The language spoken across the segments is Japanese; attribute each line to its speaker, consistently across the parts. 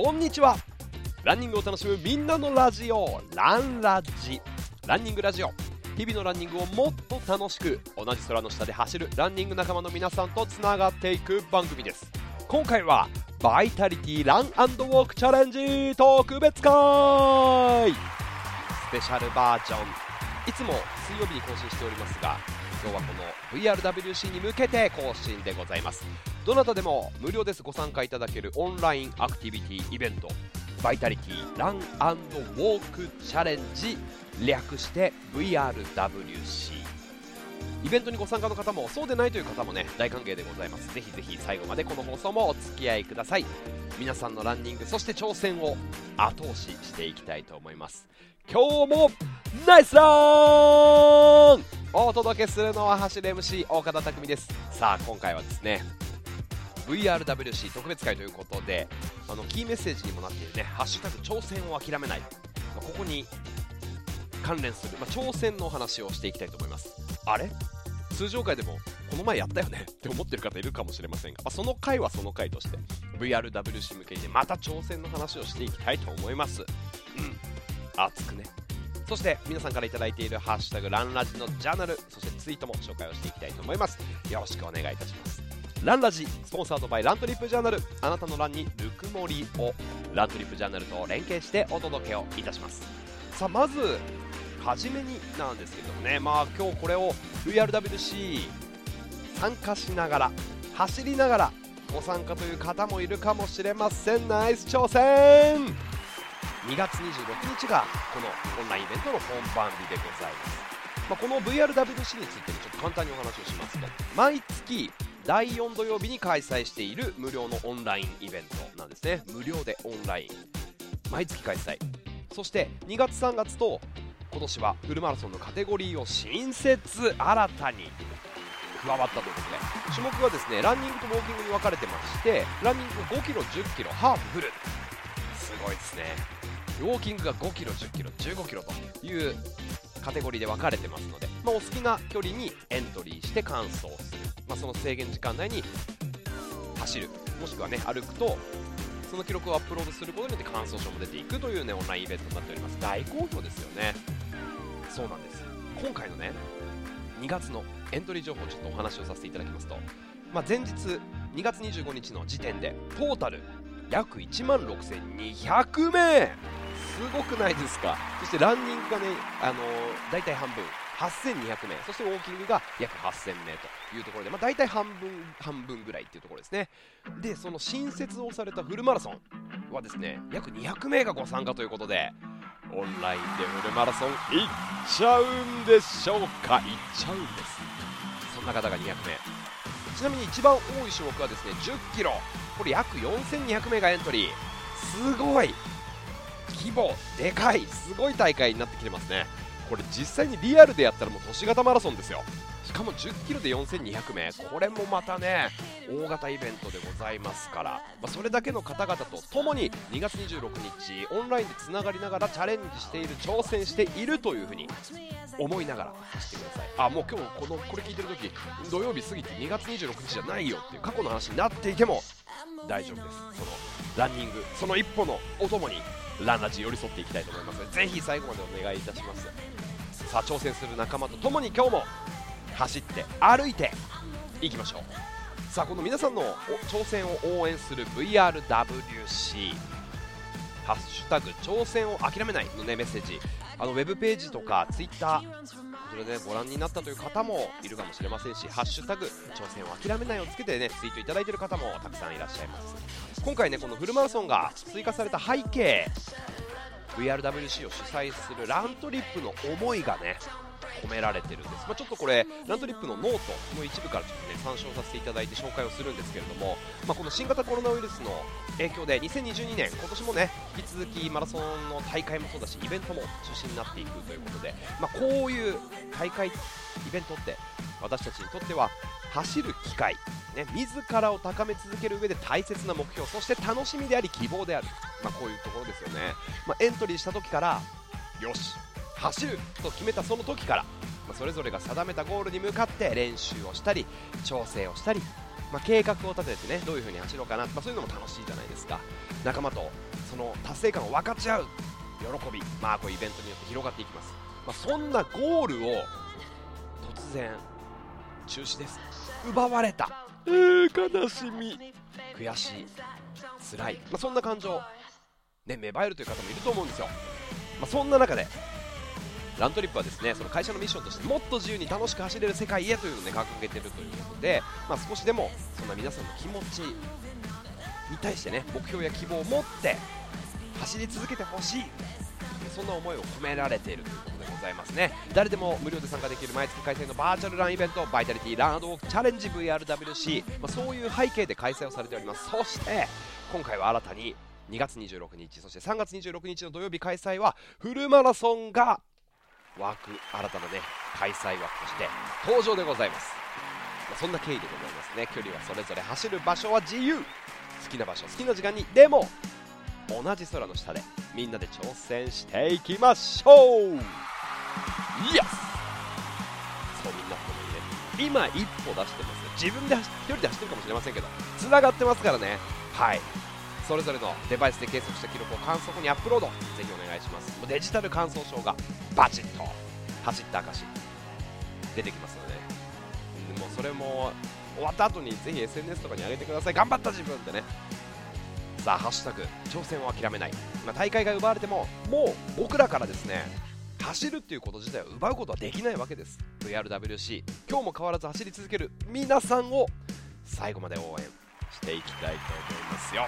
Speaker 1: こんにちは。ランニングを楽しむみんなのラジオランラジ。ランニングラジオ。日々のランニングをもっと楽しく同じ空の下で走るランニング仲間の皆さんとつながっていく番組です。今回はバイタリティランウォークチャレンジ特別会。スペシャルバージョン。いつも水曜日に更新しておりますが今日はこの VRWC に向けて更新でございます。どなたでも無料です。ご参加いただけるオンラインアクティビティイベント。バイタリティランウォークチャレンジ。略して VRWC イベントにご参加の方もそうでないという方もね大歓迎でございます。ぜひぜひ最後までこの放送もお付き合いください。皆さんのランニングそして挑戦を後押ししていきたいと思います。今日もナイスラン！お届けするのは走る MC 岡田匠です。さあ今回はですね VRWC 特別会ということであのキーメッセージにもなっているね「ハッシュタグ挑戦を諦めない」まあ、ここに関連する、まあ、挑戦のお話をしていきたいと思います。あれ？通常回でもこの前やったよね？って思ってる方いるかもしれませんが、まあ、その回はその回として VRWC 向けに、ね、また挑戦の話をしていきたいと思います。うん。熱くね。そして皆さんから頂いている「ハッシュタグランラジ」のジャーナルそしてツイートも紹介をしていきたいと思います。よろしくお願いいたします。ランラジスポンサードバイラントリップジャーナル。あなたのランにぬくもりをラントリップジャーナルと連携してお届けをいたします。さあまず初めになんですけどもね。まあ今日これを VRWC 参加しながら走りながらご参加という方もいるかもしれません。ナイス挑戦。2月26日がこのオンラインイベントの本番日でございます、まあ、この VRWC について、ね、ちょっと簡単にお話をしますと毎月第4土曜日に開催している無料のオンラインイベントなんですね。無料でオンライン毎月開催。そして2月3月と今年はフルマラソンのカテゴリーを新設新たに加わったということで種目はですねランニングとウォーキングに分かれてましてランニング5キロ1 0キロハーフフル。すごいですね。ウォーキングが5キロ1 0キロ1 5キロというカテゴリーで分かれてますので、まあ、お好きな距離にエントリーして完走、まあ、その制限時間内に走る。もしくはね歩くとその記録をアップロードすることによって感想賞も出ていくというねオンラインイベントになっております。大好評ですよね。そうなんです。今回のね2月のエントリー情報をちょっとお話をさせていただきますと、まあ、前日2月25日の時点でトータル約1万6200名。すごくないですか？そしてランニングがね、あのー、大体半分。8200名。そしてウォーキングが約8000名というところで、まあ、大体半分半分ぐらいっていうところですね。でその新設をされたフルマラソンはですね約200名がご参加ということでオンラインでフルマラソン行っちゃうんでしょうか？行っちゃうんです。そんな方が200名。ちなみに一番多い種目はですね10キロ。これ約4200名がエントリー。すごい！規模でかい！すごい大会になってきてますね。これ実際にリアルでやったらもう都市型マラソンですよ。しかも1 0キロで4200名。これもまたね大型イベントでございますから、まあ、それだけの方々と共に2月26日オンラインでつながりながらチャレンジしている挑戦しているというふうに思いながら走ってください。あもう今日このこれ聞いてる時土曜日過ぎて2月26日じゃないよっていう過去の話になっていても大丈夫です。そのランニングその一歩のお供にランラジ寄り添っていきたいと思いますのでぜひ最後までお願いいたします。さあ挑戦する仲間と共に今日も走って歩いていきましょう。さあこの皆さんの挑戦を応援する VRWC ハッシュタグ挑戦を諦めないのねメッセージ。あのウェブページとかツイッターそれで、ね、ご覧になったという方もいるかもしれませんし、ハッシュタグ挑戦を諦めないをつけてねツイートいただいている方もたくさんいらっしゃいます。今回ねこのフルマラソンが追加された背景 VRWC を主催するラントリップの思いがね込められてるんです、まあ、ちょっとこれラントリップのノートの一部からちょっとね参照させていただいて紹介をするんですけれども、まあ、この新型コロナウイルスの影響で2022年今年もね引き続きマラソンの大会もそうだしイベントも中止になっていくということで、まあ、こういう大会イベントって私たちにとっては走る機会、ね、自らを高め続ける上で大切な目標。そして楽しみであり希望である、まあ、こういうところですよね、まあ、エントリーした時からよし走ると決めたその時から、まあ、それぞれが定めたゴールに向かって練習をしたり調整をしたりま、計画を立ててねどういう風に走ろうかな、ま、そういうのも楽しいじゃないですか。仲間とその達成感を分かち合う喜び、まあ、こうイベントによって広がっていきます、ま、そんなゴールを突然中止です。奪われた。えー、悲しみ。悔しい辛い、まあ、そんな感情、ね、芽生えるという方もいると思うんですよ、まあ、そんな中でラントリップはですねその会社のミッションとしてもっと自由に楽しく走れる世界へというのを、ね、掲げているということで、まあ、少しでもそんな皆さんの気持ちに対してね目標や希望を持って走り続けてほしい。そんな思いを込められているというございますね。誰でも無料で参加できる毎月開催のバーチャルランイベントバイタリティランドウォークチャレンジ VRWC、まあ、そういう背景で開催をされております。そして今回は新たに2月26日そして3月26日の土曜日開催はフルマラソンが枠新たなね開催枠として登場でございます、ま、そんな経緯でございますね。距離はそれぞれ走る場所は自由。好きな場所好きな時間にでも同じ空の下でみんなで挑戦していきましょう。イエスそうみんなこのね今一歩出してます自分で一人で走ってるかもしれませんけどつながってますからね。はい。それぞれのデバイスで計測した記録を観測にアップロードぜひお願いします。デジタル感想証がバチッと走った証。出てきますので、ね、もうそれも終わった後にぜひ SNS とかに上げてください。頑張った自分ってね。さあハッシュタグ挑戦を諦めない、まあ、大会が奪われてももう僕らからですね走るっていうこと自体を奪うことはできないわけです。VRWC 今日も変わらず走り続ける皆さんを最後まで応援していきたいと思いますよ。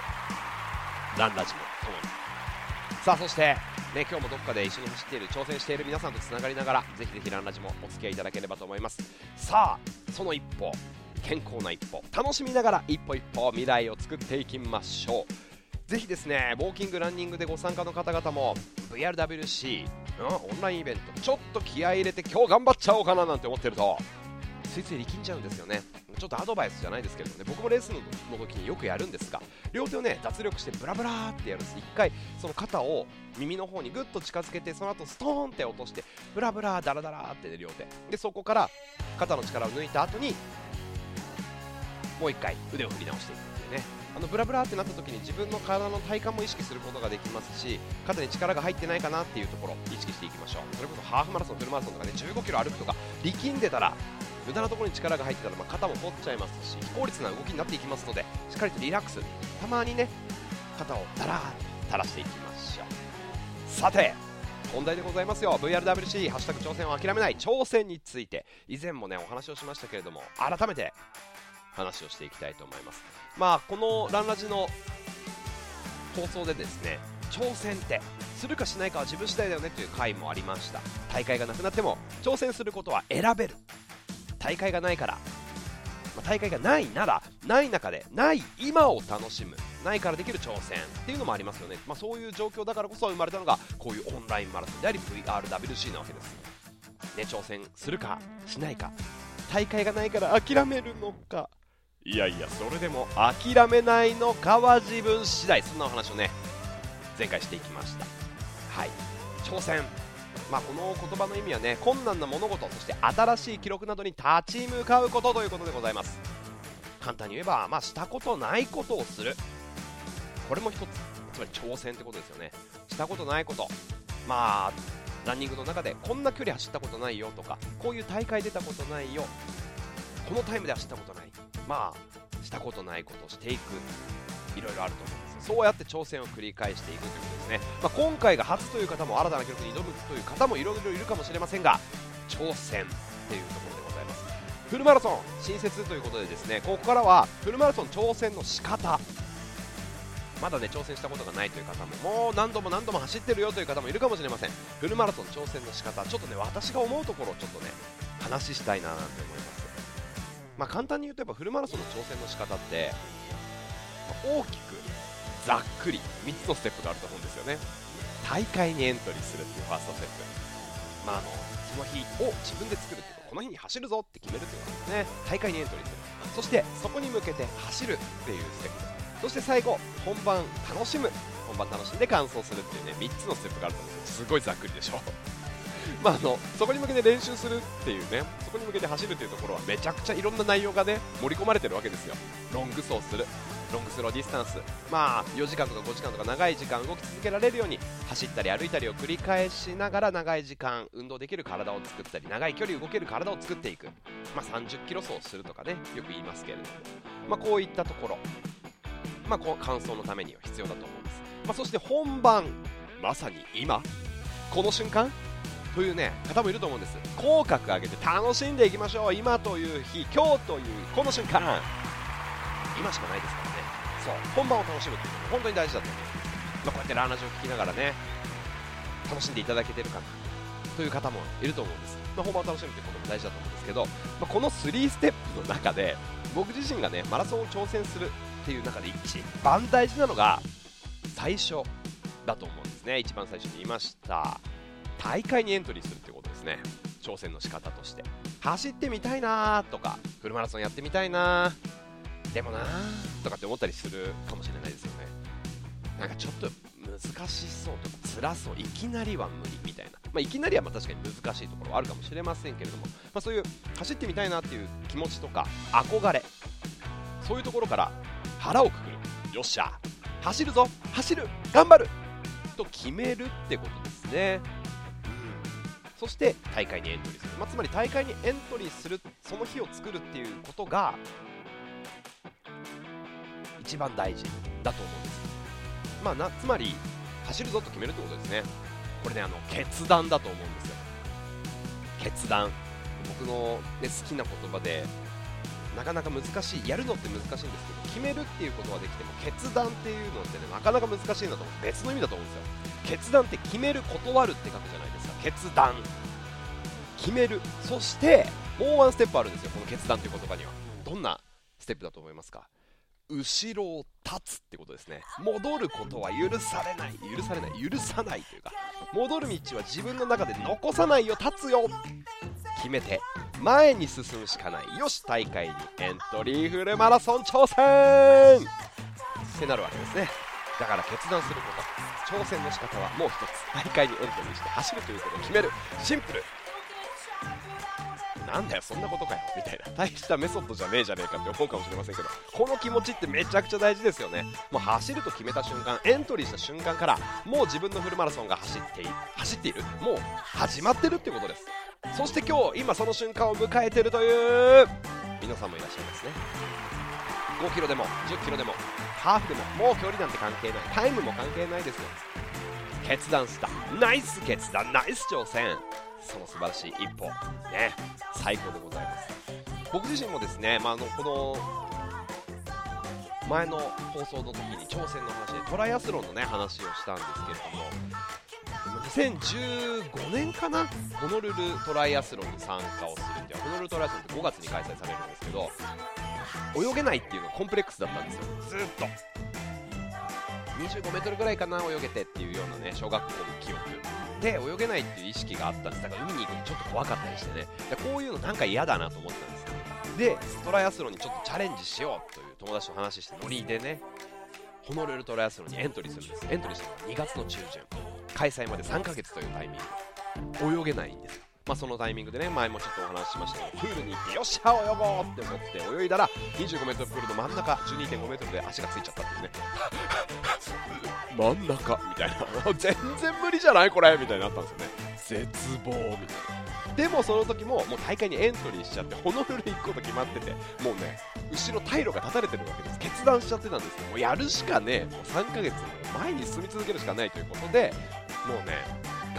Speaker 1: ランラジも共に。さあそして、ね、今日もどっかで一緒に走っている挑戦している皆さんとつながりながらぜひぜひランラジもお付き合いいただければと思います。さあその一歩健康な一歩楽しみながら一歩一歩未来を作っていきましょう。ぜひですねウォーキングランニングでご参加の方々も VRWC、オンラインイベント。ちょっと気合い入れて今日頑張っちゃおうかななんて思ってると。ついつい力んじゃうんですよね。ちょっとアドバイスじゃないですけどね。僕もレースの時によくやるんですが。両手をね脱力してブラブラってやるんです。1回その肩を耳の方にぐっと近づけてその後ストーンって落としてブラブラダラダラって、ね、両手。でそこから肩の力を抜いた後にもう1回腕を振り直していくっていうね。あのブラブラってなった時に自分の体の体幹も意識することができますし肩に力が入ってないかなっていうところ意識していきましょう。それこそハーフマラソンフルマラソンとかね15キロ歩くとか力んでたら無駄なところに力が入ってたら、まあ、肩も取っちゃいますし非効率な動きになっていきますのでしっかりとリラックス。たまにね肩をだらーっと垂らしていきましょう。さて本題でございますよ。VRWC ハッシュタグ挑戦を諦めない挑戦について。以前もねお話をしましたけれども改めて話をしていきたいと思います。まあこのランラジの放送でですね挑戦ってするかしないかは自分次第だよねという回もありました。大会がなくなっても挑戦することは選べる。大会がないから、まあ、大会がないならない中でない今を楽しむ。ないからできる挑戦っていうのもありますよね、まあ、そういう状況だからこそ生まれたのがこういうオンラインマラソンであり VRWC なわけです、ね、挑戦するかしないか。大会がないから諦めるのか。いやいやそれでも諦めないのかは自分次第。そんなお話をね前回していきました。はい。挑戦。まあ、この言葉の意味はね困難な物事そして新しい記録などに立ち向かうことということでございます。簡単に言えば、まあ、したことないことをする。これも一つ。つまり挑戦ってことですよね。したことないこと。まあランニングの中でこんな距離走ったことないよとかこういう大会出たことないよ。このタイムで走ったことない。まあしたことないことをしていくいろいろあると思います。そうやって挑戦を繰り返していくということですね、まあ、今回が初という方も新たな記録に挑むという方もいろいろいるかもしれませんが挑戦っていうところでございます。フルマラソン新設ということでですねここからはフルマラソン挑戦の仕方。まだね挑戦したことがないという方ももう何度も何度も走ってるよという方もいるかもしれません。フルマラソン挑戦の仕方ちょっとね私が思うところをちょっとね話したいななんて思います。まあ簡単に言うとやっぱフルマラソンの挑戦の仕方って、まあ、大きくざっくり3つのステップがあると思うんですよね。大会にエントリーするっていうファーストステップ。まああのその日を自分で作るっていうこの日に走るぞって決めるっていうことですね。大会にエントリーする。そしてそこに向けて走るっていうステップ。そして最後本番楽しむ。本番楽しんで完走するっていうね3つのステップがあると思うんですよ。すごいざっくりでしょ。まあ、あのそこに向けて練習するっていうねそこに向けて走るっていうところはめちゃくちゃいろんな内容がね盛り込まれてるわけですよ。ロング走する。ロングスローディスタンス。まあ4時間とか5時間とか長い時間動き続けられるように走ったり歩いたりを繰り返しながら長い時間運動できる体を作ったり長い距離動ける体を作っていく、まあ、30キロ走するとかねよく言いますけれども、まあ、こういったところ、まあ、こう完走のためには必要だと思います、まあ、そして本番。まさに今。この瞬間というね方もいると思うんです。口角上げて楽しんでいきましょう。今という日今日というこの瞬間。今しかないですからね。そう。本番を楽しむっていうのは本当に大事だと思います、まあ、こうやってラーナジを聞きながらね楽しんでいただけてるかなという方もいると思うんです、まあ、本番を楽しむということも大事だと思うんですけど、まあ、この3ステップの中で僕自身がねマラソンを挑戦するっていう中で一番大事なのが最初だと思うんですね。一番最初に言いました。大会にエントリーするってことですね。挑戦の仕方として。走ってみたいなとかフルマラソンやってみたいなでもなとかって思ったりするかもしれないですよね。なんかちょっと難しそうとか辛そういきなりは無理みたいな、まあ、いきなりはま確かに難しいところはあるかもしれませんけれども、まあ、そういう走ってみたいなっていう気持ちとか憧れ。そういうところから腹をくくる。よっしゃ走るぞ走る頑張る。と決めるってことですね。そして大会にエントリーする、まあ、つまり大会にエントリーするその日を作るっていうことが一番大事だと思うんです、まあ、なつまり走るぞと決めるってことですね。これねあの決断だと思うんですよ。決断。僕の、ね、好きな言葉でなかなか難しいやるのって難しいんですけど決めるっていうことはできても決断っていうのってねなかなか難しいなと思う。別の意味だと思うんですよ。決断って決める断るって書くじゃない決断。決める。そしてもうワンステップあるんですよこの決断という言葉には。どんなステップだと思いますか？後ろを立つってことですね。戻ることは許されない。許されない。許さないというか戻る道は自分の中で残さないよ。立つよ。決めて前に進むしかない。よし大会にエントリーフルマラソン挑戦ってなるわけですね。だから決断すること挑戦の仕方はもう一つ大会にエントリーして走るということを決めるシンプル。なんだよそんなことかよみたいな。大したメソッドじゃねえじゃねえかって思うかもしれませんけど。この気持ちってめちゃくちゃ大事ですよね。もう走ると決めた瞬間エントリーした瞬間からもう自分のフルマラソンが走ってい走っている。もう始まってるってことです。そして今日今その瞬間を迎えてるという皆さんもいらっしゃいますね。5キロでも10キロでもハーフでももう距離なんて関係ない。タイムも関係ないですよ。決断した。ナイス決断。ナイス挑戦。その素晴らしい一歩、ね、最高でございます。僕自身もですね、まあ、あのこの前の放送の時に挑戦の話でトライアスロンのね話をしたんですけれども。2015年かな？ホノルルトライアスロンに参加をするってホノルルトライアスロンって5月に開催されるんですけど泳げないっていうのがコンプレックスだったんですよ。ずっと。25m ぐらいかな泳げてっていうようなね小学校の記憶。で泳げないっていう意識があったんです。だから海に行くのちょっと怖かったりしてね。こういうのなんか嫌だなと思ったんですでトライアスロンにちょっとチャレンジしようという友達と話してノリでねホノルルトライアスロンにエントリーするんです。エントリーしたのは2月の中旬。開催まで3ヶ月というタイミング泳げないんですまあ、そのタイミングでね前もちょっとお話ししましたけどプールに行ってよっしゃ泳ごうって思って泳いだら 25m プールの真ん中 12.5m で足がついちゃったっていうね。真ん中みたいな。全然無理じゃないこれみたいになったんですよね。絶望みたいな。でもその時ももう大会にエントリーしちゃってホノルル行くこと決まっててもうね後ろ退路が断たれてるわけです。決断しちゃってたんですけどもうやるしかねもう3ヶ月前に進み続けるしかないということでもうね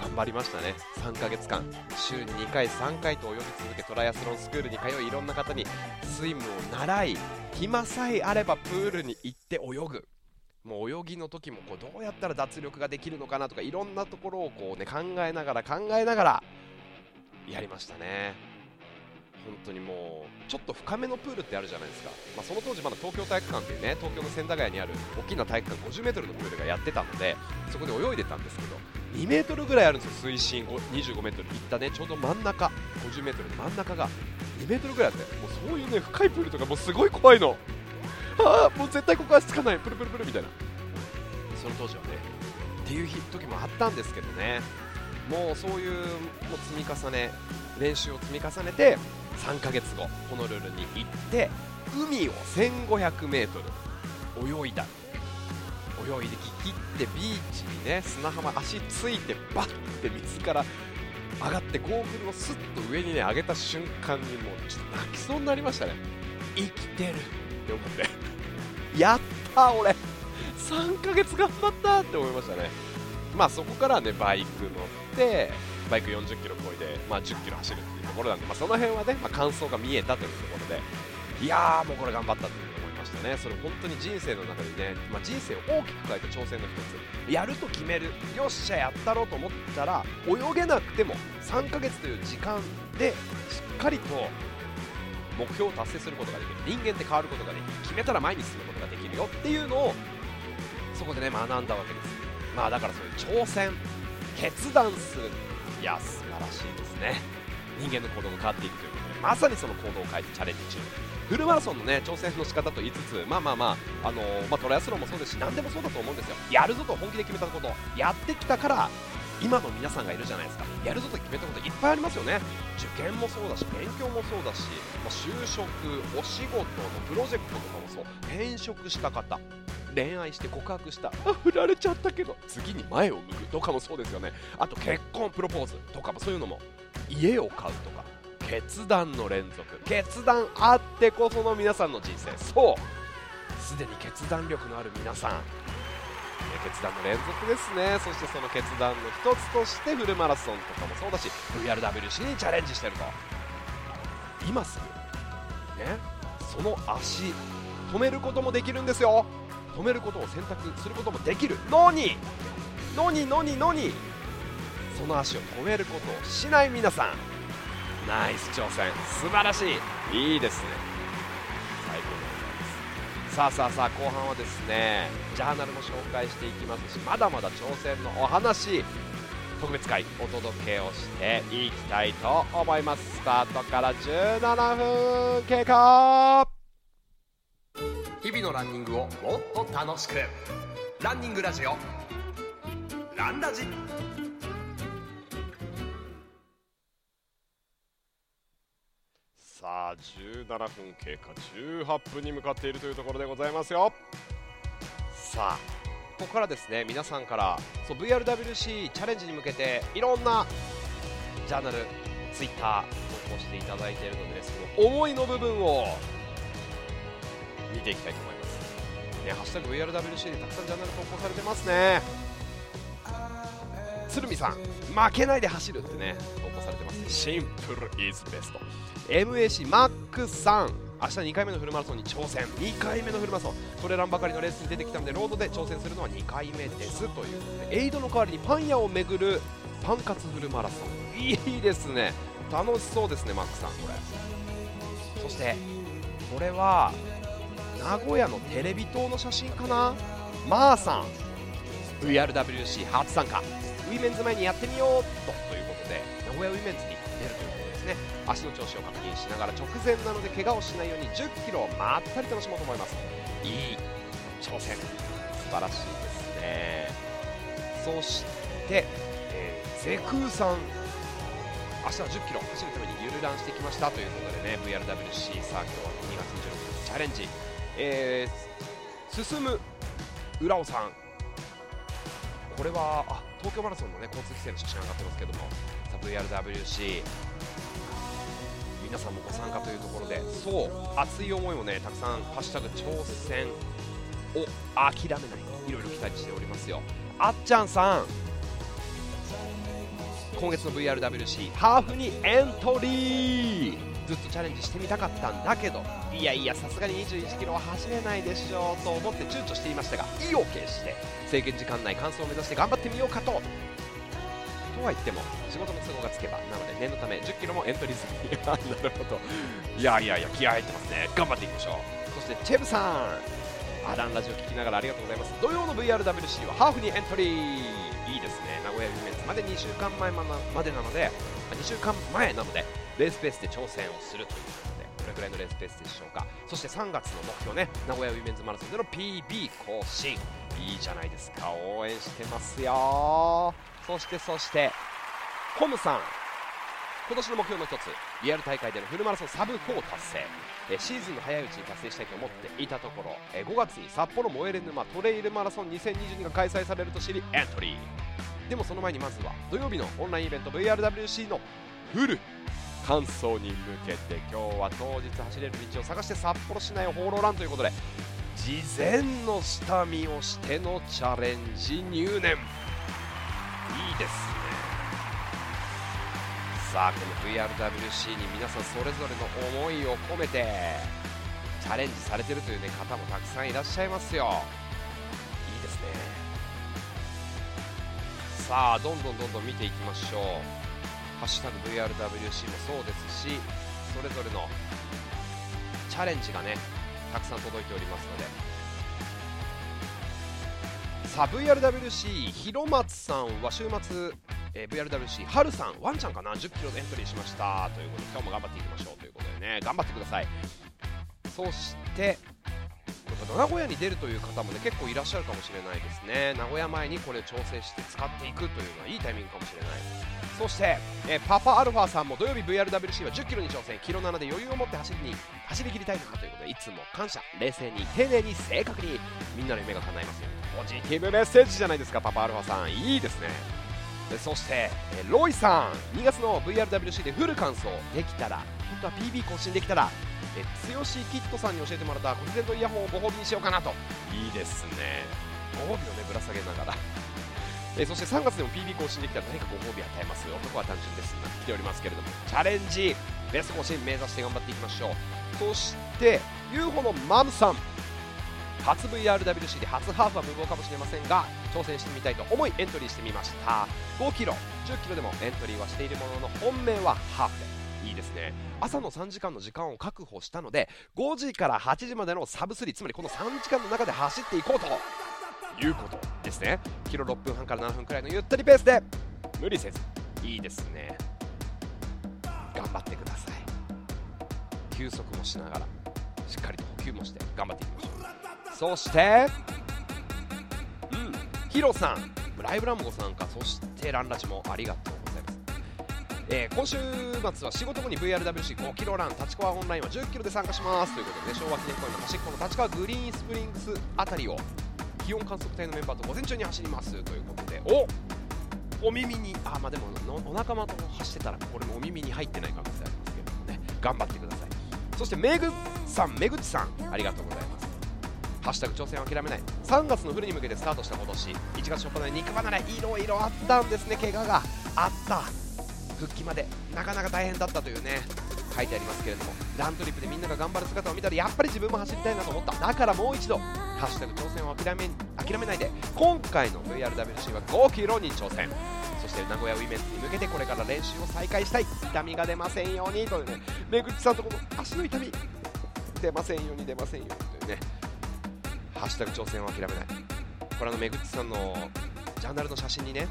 Speaker 1: 頑張りましたね。3ヶ月間。週に2回3回と泳ぎ続けトライアスロンスクールに通いいろんな方にスイムを習い暇さえあればプールに行って泳ぐ。もう泳ぎの時もこうどうやったら脱力ができるのかなとかいろんなところをこう、ね、考えながら考えながらやりましたね。本当にもうちょっと深めのプールってあるじゃないですか、まあ、その当時まだ東京体育館っていうね東京の千駄ヶ谷にある大きな体育館 50m のプールがやってたのでそこで泳いでたんですけど2メートルぐらいあるんですよ、水深25メートル。いったね、ちょうど真ん中、50メートル。の真ん中が2メートルぐらいあって、もうそういうね深いプールとかもうすごい怖いの、ああ、もう絶対ここはつかない、プルプルプルみたいな、その当時はね、っていう時もあったんですけどね、もうそういうもう積み重ね。練習を積み重ねて3ヶ月後ホノルルに行って海を 1500m 泳いだ。泳いでき切ってビーチにね砂浜足ついてバッて水から上がってゴーグルをスッと上にね上げた瞬間にもうちょっと泣きそうになりましたね。生きてる。って思ってやった俺。3ヶ月頑張ったって思いましたね。まあそこからねバイク乗ってバイク40キロこいで、まあ、10キロ走るっていうところなんで、まあ、その辺はね、まあ、感想が見えたというところでいやーもうこれ頑張ったって思いましたね。それ本当に人生の中にね、まあ、人生を大きく変えた挑戦の一つ。やると決める。よっしゃやったろうと思ったら泳げなくても3ヶ月という時間でしっかりと目標を達成することができる。人間って変わることができる。決めたら前に進むことができるよ。っていうのをそこでね学んだわけです。まあだからそういう挑戦。決断する。いや素晴らしいですね。人間の行動が変わっていくということでまさにその行動を変えてチャレンジ中。フルマラソンのね挑戦の仕方と言いつつまあまあまあ、あのー、まあ、トライアスロンもそうですし何でもそうだと思うんですよ。やるぞと本気で決めたことやってきたから今の皆さんがいるじゃないですか。やるぞと決めたこといっぱいありますよね。受験もそうだし勉強もそうだし、まあ、就職お仕事のプロジェクトとかもそう。転職した方恋愛して告白した。あ振られちゃったけど次に前を向くとかもそうですよね。あと結婚プロポーズとかもそういうのも。家を買うとか。決断の連続。決断あってこその皆さんの人生。そう。すでに決断力のある皆さん。決断の連続ですね。そしてその決断の一つとしてフルマラソンとかもそうだし VRWC にチャレンジしてると。今すぐ。ね。その足止めることもできるんですよ。止めることを選択することもできるのに。のにのにのに。その足を止めることをしない皆さん。ナイス挑戦。素晴らしい。いいですね。最高でございます。さあさあさあ後半はですねジャーナルも紹介していきますしまだまだ挑戦のお話特別会お届けをしていきたいと思います。スタートから17分経過。日々のランニングをもっと楽しく。ランニングラジオ。ランラジさあ17分経過18分に向かっているというところでございますよさあここからですね皆さんからそう VRWC チャレンジに向けていろんなジャーナルツイッター投稿していただいているのでですね思いの部分を見ていきたいと思います。ね、ハッシュタグ VRWC でたくさんジャーナル投稿されてますね。鶴見さん、負けないで走るってね、投稿されてます。シンプルイズベスト。MAC マックさん、明日2回目のフルマラソンに挑戦。2回目のフルマラソントレランばかりのレースに出てきたのでロードで挑戦するのは2回目ですということでエイドの代わりにパン屋を巡るパン活フルマラソン。いいですね。楽しそうですねマックさんこれ。そしてこれは名古屋のテレビ塔の写真かな？まーさん。VRWC 初参加ウィメンズ前にやってみようと。ということで名古屋ウィメンズに出るということですね。足の調子を確認しながら直前なので怪我をしないように1 0キロをまったり楽しもうと思います。いい挑戦。素晴らしいですね。そして、えー、ゼクーさん。明日は1 0キロ走るためにゆるランしてきましたということでね VRWC さあ今日は2月26日チャレンジ。えー、進む浦尾さん。これはあ東京マラソンの、ね、交通規制の写真上がってますけども VRWC 皆さんもご参加というところでそう熱い思いもねたくさん「ハッシュタグ挑戦」を諦めないいろいろ期待しておりますよ。あっちゃんさん。今月の VRWC ハーフにエントリー。ずっとチャレンジしてみたかったんだけど。いやいやさすがに21キロは走れないでしょうと思って躊躇していましたが意を決して制限時間内完走を目指して頑張ってみようかと。とは言っても仕事の都合がつけばなので念のため1 0キロもエントリー済み。なるほど。いやいやいや気合入ってますね。頑張っていきましょう。そしてチェブさん。アランラジオ聞きながらありがとうございます。土曜の VRWC はハーフにエントリー。いいですね。名古屋ウィメンズまで2週間前までなので2週間前なのでレースペースで挑戦をするという。れぐらいのレースペースでしょうか。そして3月の目標ね。名古屋ウィメンズマラソンでの PB 更新。いいじゃないですか。応援してますよ。そしてそしてホムさん。今年の目標の一つ。リアル大会でのフルマラソンサブ4達成。えシーズンの早いうちに達成したいと思っていたところ。え5月に札幌燃える沼トレイルマラソン2022が開催されると知りエントリー。でもその前にまずは土曜日のオンラインイベント VRWC のフル完走に向けて今日は当日走れる道を探して札幌市内を放浪ランということで事前の下見をしてのチャレンジ入念。いいですね。さあこの VRWC に皆さんそれぞれの思いを込めてチャレンジされてるという、ね、方もたくさんいらっしゃいますよ。いいですね。さあどんどんどんどん見ていきましょう「ハッシュタグ #VRWC」もそうですしそれぞれのチャレンジがねたくさん届いておりますので。さあ VRWC 広松さんは週末えー、VRWC 春さんワンちゃんかな1 0キロでエントリーしました。ということで今日も頑張っていきましょうということでね頑張ってください。そして名古屋に出るという方もね結構いらっしゃるかもしれないですね。名古屋前にこれを調整して使っていくというのはいいタイミングかもしれない。そして、え、パパアルファさんも土曜日 VRWC は1 0キロに挑戦。キロ7で余裕を持って走りに走り切りたいなということでいつも感謝冷静に丁寧に正確にみんなの夢が叶いますよポジティブメッセージじゃないですかパパアルファさん。いいですね。そして、えロイさん2月の VRWC でフル完走できたら本当は PB 更新できたらえ剛キットさんに教えてもらったコンセントイヤホンをご褒美にしようかなと。いいですね。ご褒美をねぶら下げながら。えそして3月でも PB 更新できたら何かご褒美与えますよ。男は単純ですが来ておりますけれども。チャレンジ。ベスト更新目指して頑張っていきましょう。そして UFO のマムさん。初 VRWC で初ハーフは無謀かもしれませんが挑戦してみたいと思いエントリーしてみました。5キロ1 0キロでもエントリーはしているものの本命はハーフでいいですね。朝の3時間の時間を確保したので5時から8時までのサブ3つまりこの3時間の中で走っていこうということですね。キロ6分半から7分くらいのゆったりペースで。無理せずいいですね。頑張ってください。休息もしながらしっかりと補給もして頑張っていきましょう。そしてうんヒロさんライブランボさんか。そしてランラジもありがとう。えー、今週末は仕事後に VRWC5 キロラン立川オンラインは10キロで参加します。ということで、ね、昭和記念公園の端っこの立川グリーンスプリングスあたりを気温観測隊のメンバーと午前中に走ります。ということでおお耳にあまあでもお仲間と走ってたらこれもお耳に入ってない可能性ありますけどもね。頑張ってください。そしてめぐさんめぐちさんありがとうございます。ハッシュタグ挑戦を諦めない。3月のフルに向けてスタートした今年。1月初っ端で肉離れいろいろあったんですね。怪我があった。復帰までなかなか大変だったというね書いてありますけれどもラントリップでみんなが頑張る姿を見たらやっぱり自分も走りたいなと思った。だからもう一度ハッシュタグ挑戦を諦め諦めないで今回の VRWC は5キロに挑戦。そして名古屋ウィメンズに向けてこれから練習を再開したい。痛みが出ませんようにというね目口さんとこの足の痛み出ませんように出ませんようにというねハッシュタグ挑戦を諦めない。これあのめぐっちさんのジャーナルの写真にね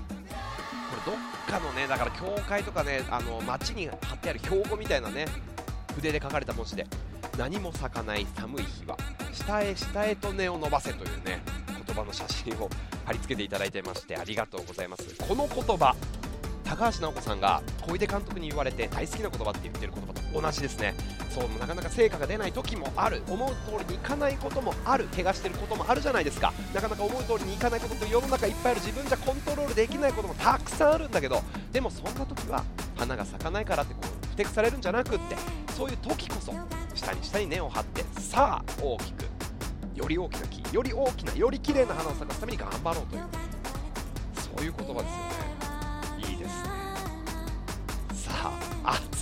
Speaker 1: かのねだから教会とかねあの街に貼ってある標語みたいなね筆で書かれた文字で何も咲かない寒い日は下へ下へと根を伸ばせというね言葉の写真を貼り付けていただいてましてありがとうございます。この言葉高橋尚子さんが小出監督に言われて大好きな言葉って言ってる言葉と同じですね。そうなかなか成果が出ない時もある。思う通りにいかないこともある。怪我してることもあるじゃないですか。なかなか思う通りにいかないことって世の中いっぱいある自分じゃコントロールできないこともたくさんあるんだけどでもそんな時は花が咲かないからってこうふてくされるんじゃなくってそういう時こそ下に下に根を張ってさあ大きくより大きな木より大きなより綺麗な花を咲かすために頑張ろうというそういう言葉ですよね。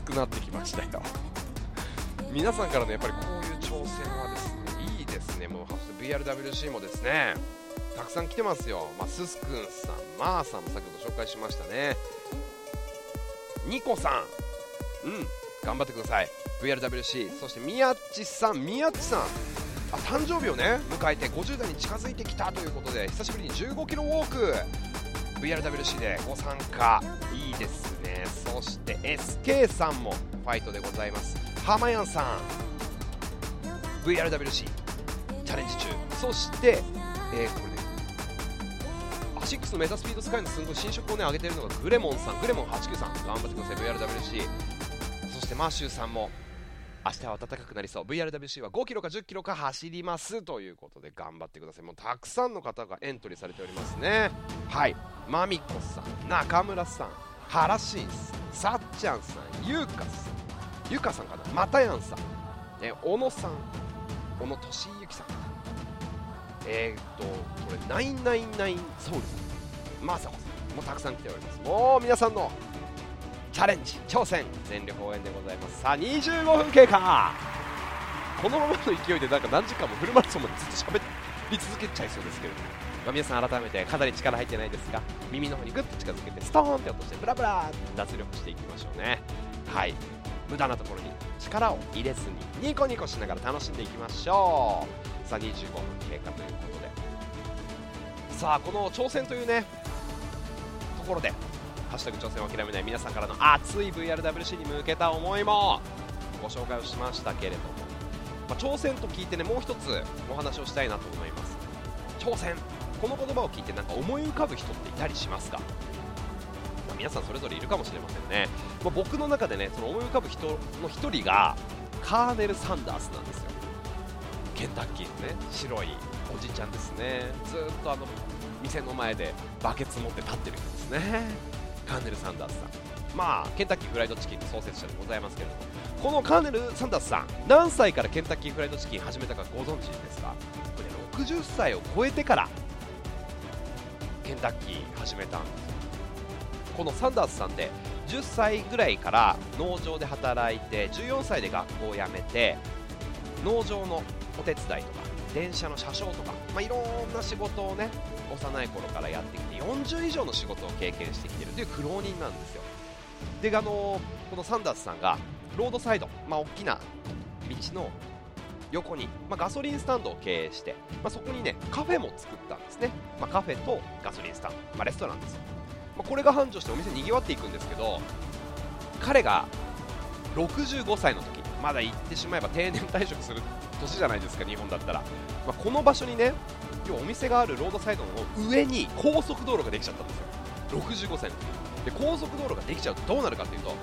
Speaker 1: くなってきましたよ。皆さんからのやっぱりこういう挑戦はですねいいですね。もう VRWC もですねたくさん来てますよ、まあ、すすくんさん、まー、さんも先ほど紹介しましたね。ニコさん。うん頑張ってください。VRWC そして宮地さん。宮地さん。あ誕生日をね迎えて50代に近づいてきたということで久しぶりに15キロウォーク。VRWC でご参加。いいですそして SK さんもファイトでございます。浜やん。さん VRWC チャレンジ中。そして、えー、これね。6のメタスピードスカイのすごい新色をね上げてるのがグレモンさん。グレモン89さん。頑張ってください。VRWC そしてマーシューさんも明日は暖かくなりそう。VRWC は5キロか10キロか走ります。ということで頑張ってください。もうたくさんの方がエントリーされておりますね。はい。マミコさん。中村さん。原シンさんさっちゃんさんゆうかさんゆかさんかなまたやんさん、え小野さん小野俊之さんえー、っとこれ999ソウルさんまさこさんもたくさん来ております。もう皆さんのチャレンジ挑戦全力応援でございます。さあ25分経過。このままの勢いでなんか何時間もフルマラソンまでずっと喋り続けちゃいそうですけれども、まあ、皆さん改めてかなり力入ってないですが耳の方にグッと近づけてストーンって落としてブラブラ脱力していきましょうね。はい。無駄なところに力を入れずにニコニコしながら楽しんでいきましょう。さあ25分経過ということで。さあこの挑戦というねところでハッシュタグ挑戦を諦めない皆さんからの熱い VRWC に向けた思いもご紹介をしましたけれども、まあ、挑戦と聞いてねもう一つお話をしたいなと思います。挑戦。この言葉を聞いてなんか思い浮かぶ人っていたりしますか、ま、皆さんそれぞれいるかもしれませんね、まあ、僕の中でねその思い浮かぶ人の一人がカーネル・サンダースなんですよ。ケンタッキーのね白いおじちゃんですね。ずっとあの店の前でバケツ持って立ってる人ですね。カーネル・サンダースさん。まあケンタッキーフライドチキンの創設者でございますけれども。このカーネル・サンダースさん何歳からケンタッキーフライドチキン始めたかご存知ですか？これ60歳を超えてからケンタッキー始めたんですこのサンダースさんで10歳ぐらいから農場で働いて14歳で学校を辞めて農場のお手伝いとか電車の車掌とか、まあ、いろんな仕事をね幼い頃からやってきて40以上の仕事を経験してきてる。という苦労人なんですよ。であのこのサンダースさんがロードサイド、まあ、大きな道の横に、まあ、ガソリンスタンドを経営して、まあ、そこにねカフェも作ったんですね、まあ、カフェとガソリンスタンド、ま、レストランですよ、まこれが繁盛してお店にぎわっていくんですけど彼が65歳の時まだ行ってしまえば定年退職する年じゃないですか日本だったら、まこの場所にね要はお店があるロードサイドの上に高速道路ができちゃったんですよ。65歳の時。で高速道路ができちゃうとどうなるかというと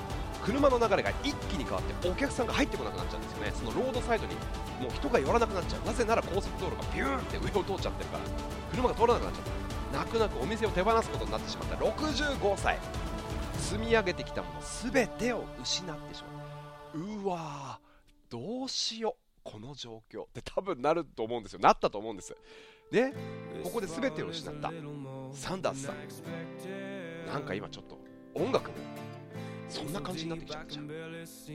Speaker 1: 車の流れが一気に変わってお客さんが入ってこなくなっちゃうんですよね。そのロードサイドにもう人が寄らなくなっちゃう。なぜなら高速道路がビューンって上を通っちゃってるから。車が通らなくなっちゃった泣く泣くお店を手放すことになってしまった。65歳。積み上げてきたもの全てを失ってしまううわーどうしよう。この状況って多分なると思うんですよ。なったと思うんです。でここで全てを失った。サンダースさん。なんか今ちょっと音楽そんな感じになってきちゃった。じゃん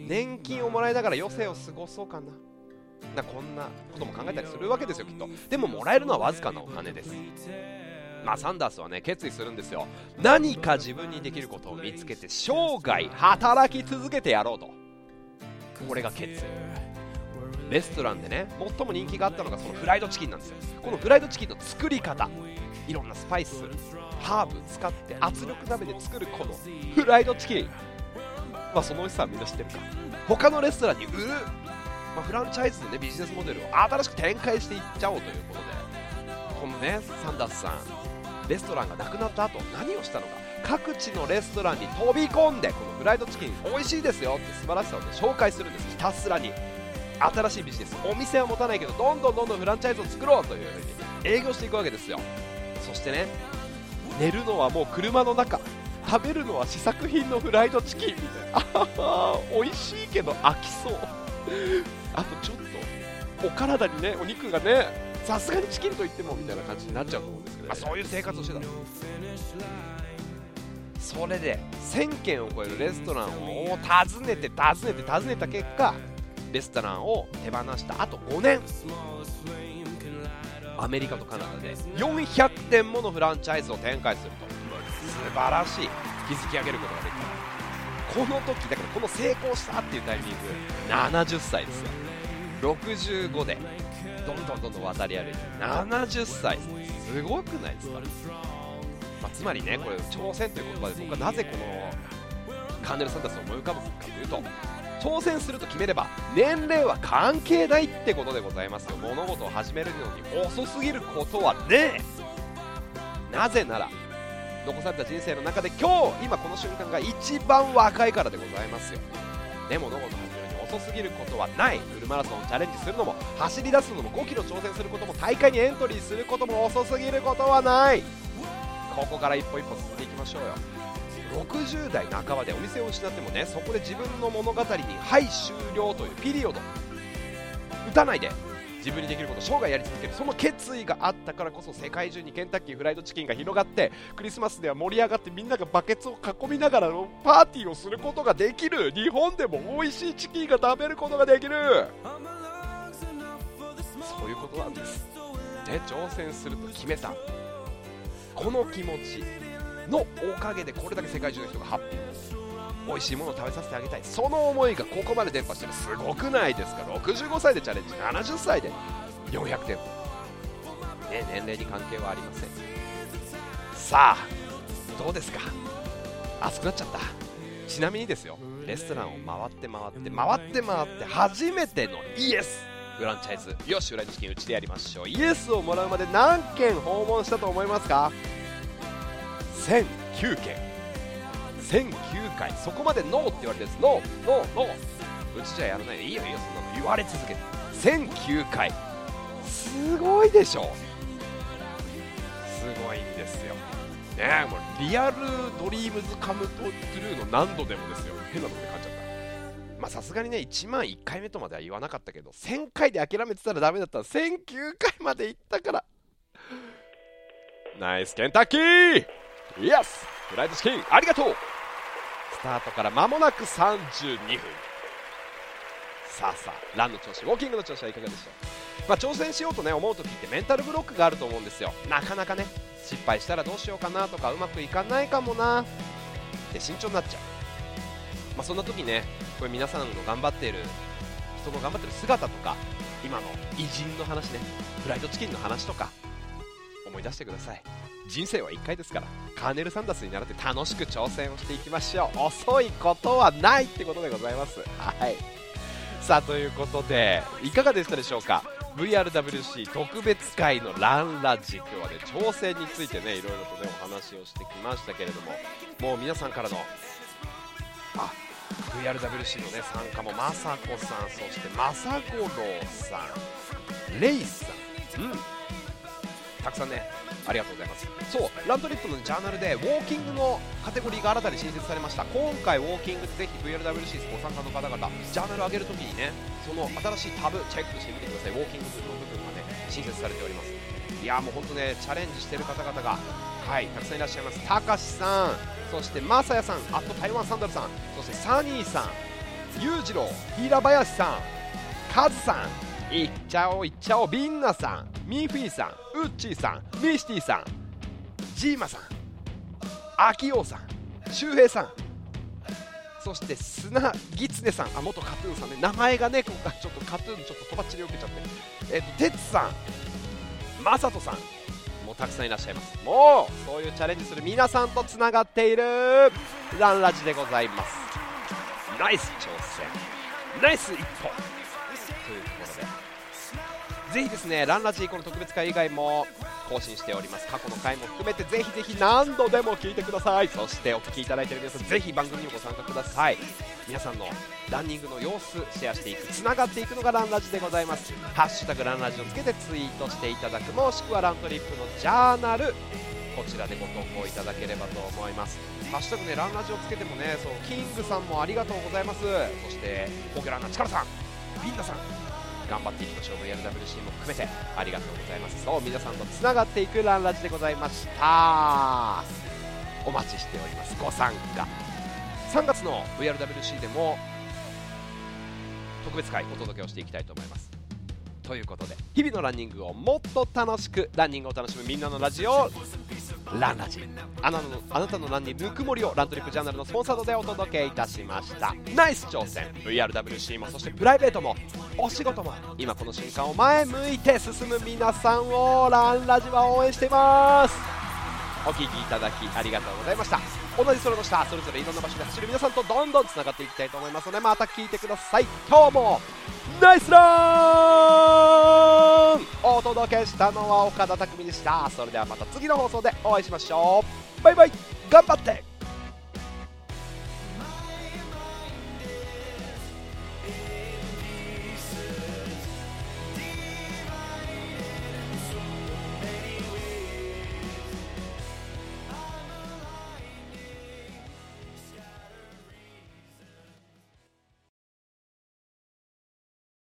Speaker 1: 年金をもらいながら余生を過ごそうかな。なこんなことも考えたりするわけですよきっと。でももらえるのはわずかなお金です。まあサンダースはね決意するんですよ。何か自分にできることを見つけて生涯働き続けてやろうと。これが決意。レストランでね最も人気があったのがそのフライドチキンなんですよ。このフライドチキンの作り方。いろんなスパイスハーブ使って圧力鍋で作るこのフライドチキン。まあその美味しさはみんな知ってるか。他のレストランに売る、まあ、フランチャイズの、ね、ビジネスモデルを新しく展開していっちゃおうということで。このねサンダースさんレストランがなくなった後何をしたのか。各地のレストランに飛び込んでこのフライドチキン美味しいですよって素晴らしさを、ね、紹介するんです。ひたすらに。新しいビジネスお店は持たないけどどんどんどんどんフランチャイズを作ろうというふうに営業していくわけですよ。そしてね寝るのはもう車の中。食べるのは試作品のフライドチキンみたいな。美味しいけど飽きそう。あとちょっとお体にねお肉がねさすがにチキンといってもみたいな感じになっちゃうと思うんですけど、まあ、そういう生活をしてたそれで1000軒を超えるレストランを訪ねて訪ねて訪ねた結果レストランを手放したあと5年。アメリカとカナダで400店ものフランチャイズを展開すると。素晴らしい。築き上げることができた。この時だからこの成功したっていうタイミング。70歳ですよ。65でどんどんどんどん渡り歩いて。70歳。すごくないですか、まあ、つまりねこれ挑戦という言葉で僕はなぜこのカーネル・サンダースを思い浮かぶかというと挑戦すると決めれば年齢は関係ないってことでございますよ。物事を始めるのに遅すぎることはねえ。なぜなら残された人生の中で今日今この瞬間が一番若いからでございますよ。でもノゴの始めるに遅すぎることはない。フルマラソンをチャレンジするのも走り出すのも5キロ挑戦することも大会にエントリーすることも遅すぎることはない。ここから一歩一歩進んでいきましょうよ。60代半ばでお店を失ってもねそこで自分の物語に「はい終了」というピリオド。打たないで。自分にできること生涯やり続ける。その決意があったからこそ世界中にケンタッキーフライドチキンが広がってクリスマスでは盛り上がってみんながバケツを囲みながらのパーティーをすることができる。日本でも美味しいチキンが食べることができる。そういうことなんですね。挑戦すると決めた。この気持ちのおかげでこれだけ世界中の人がハッピー。です美味しいものを食べさせてあげたい。その思いがここまで伝播してる。すごくないですか？65歳でチャレンジ。70歳で。400店舗、ね、年齢に関係はありません。さあどうですか？熱くなっちゃった。ちなみにですよ。レストランを回って回って回って回って初めてのイエス。フランチャイズ。よし裏チキンうちでやりましょう。イエスをもらうまで何件訪問したと思いますか？1009件1009回。そこまでノーって言われてるんですノーノーノー。うちじゃやらないでいいよいいよ。そんなの言われ続けて。1009回。すごいでしょ。すごいんですよ。ねえもうリアルドリームズカムトゥルーの何度でもですよ。変なとこで感じちゃった。まあさすがにね1万1回目とまでは言わなかったけど1000回で諦めてたらダメだった。ら1009回まで行ったから。ナイスケンタッキー!イエスフライドチキンありがとう!スタートから間もなく32分。さあさあランの調子ウォーキングの調子はいかがでしょう、まあ、挑戦しようとね思う時ってメンタルブロックがあると思うんですよ。なかなかね失敗したらどうしようかなとかうまくいかないかもな。って慎重になっちゃう、まあ、そんな時ねこれ皆さんの頑張っている人の頑張ってる姿とか今の偉人の話ねフライドチキンの話とか思い出してください。人生は1回ですからカーネル・サンダースに習って楽しく挑戦をしていきましょう。遅いことはないってことでございます。はい。さあということでいかがでしたでしょうか？VRWC 特別会のランラジ今日はね挑戦についてねいろいろとねお話をしてきましたけれどももう皆さんからのあ VRWC のね参加もまさこさんそしてまさごろうさんレイさん。うん。たくさんねありがとうございます。そうラントリップのジャーナルでウォーキングのカテゴリーが新たに新設されました。今回ウォーキングでぜひ VLWC ご参加の方々ジャーナル上げるときにねその新しいタブチェックしてみてください。ウォーキングの部分がね新設されております。いやもう本当ねチャレンジしてる方々がはいたくさんいらっしゃいます。たかしさんそしてまさやさんあと台湾サンダルさんそしてサニーさん裕次郎平林さんカズさんいっちゃおういっちゃおう。ビンナさんミーフィーさんウッチーさんミシティさんジーマさんアキオさん周平さんそして砂ギツネさんあ元カトゥーンさんね。名前がね今回ちょっとカトゥーンちょっととばっちり受けちゃって。えっ、とテツさんマサトさんもうたくさんいらっしゃいます。もうそういうチャレンジする皆さんとつながっているランラジでございます。ナイス挑戦。ナイス一歩。ぜひですねランラジーこの特別会以外も更新しております。過去の回も含めてぜひぜひ何度でも聞いてください。そしてお聞きいただいている皆さんぜひ番組にもご参加ください。皆さんのランニングの様子シェアしていくつながっていくのがランラジでございます。ハッシュタグランラジをつけてツイートしていただくもしくはラントリップのジャーナルこちらでご投稿いただければと思います。ハッシュタグねランラジをつけてもねそうキングさんもありがとうございます。そしてポケランナチカラさんビンナさん頑張っていきましょう。VRWC も含めて。ありがとうございます。そう皆さんとつながっていくランラジでございました。お待ちしております。ご参加。3月の VRWC でも特別会お届けをしていきたいと思います。ということで日々のランニングをもっと楽しくランニングを楽しむみんなのラジオランラジ。あなたのあなたのランにぬくもりをラントリップジャーナルのスポンサードでお届けいたしました。ナイス挑戦。VRWC もそしてプライベートもお仕事も今この瞬間を前向いて進む皆さんをランラジは応援しています。お聴きいただきありがとうございました。同じ空の下それぞれいろんな場所で走る皆さんとどんどんつながっていきたいと思いますのでまた聞いてください。今日もナイスランお届けしたのは岡田匠でした。それではまた次の放送でお会いしましょう。バイバイ。頑張って。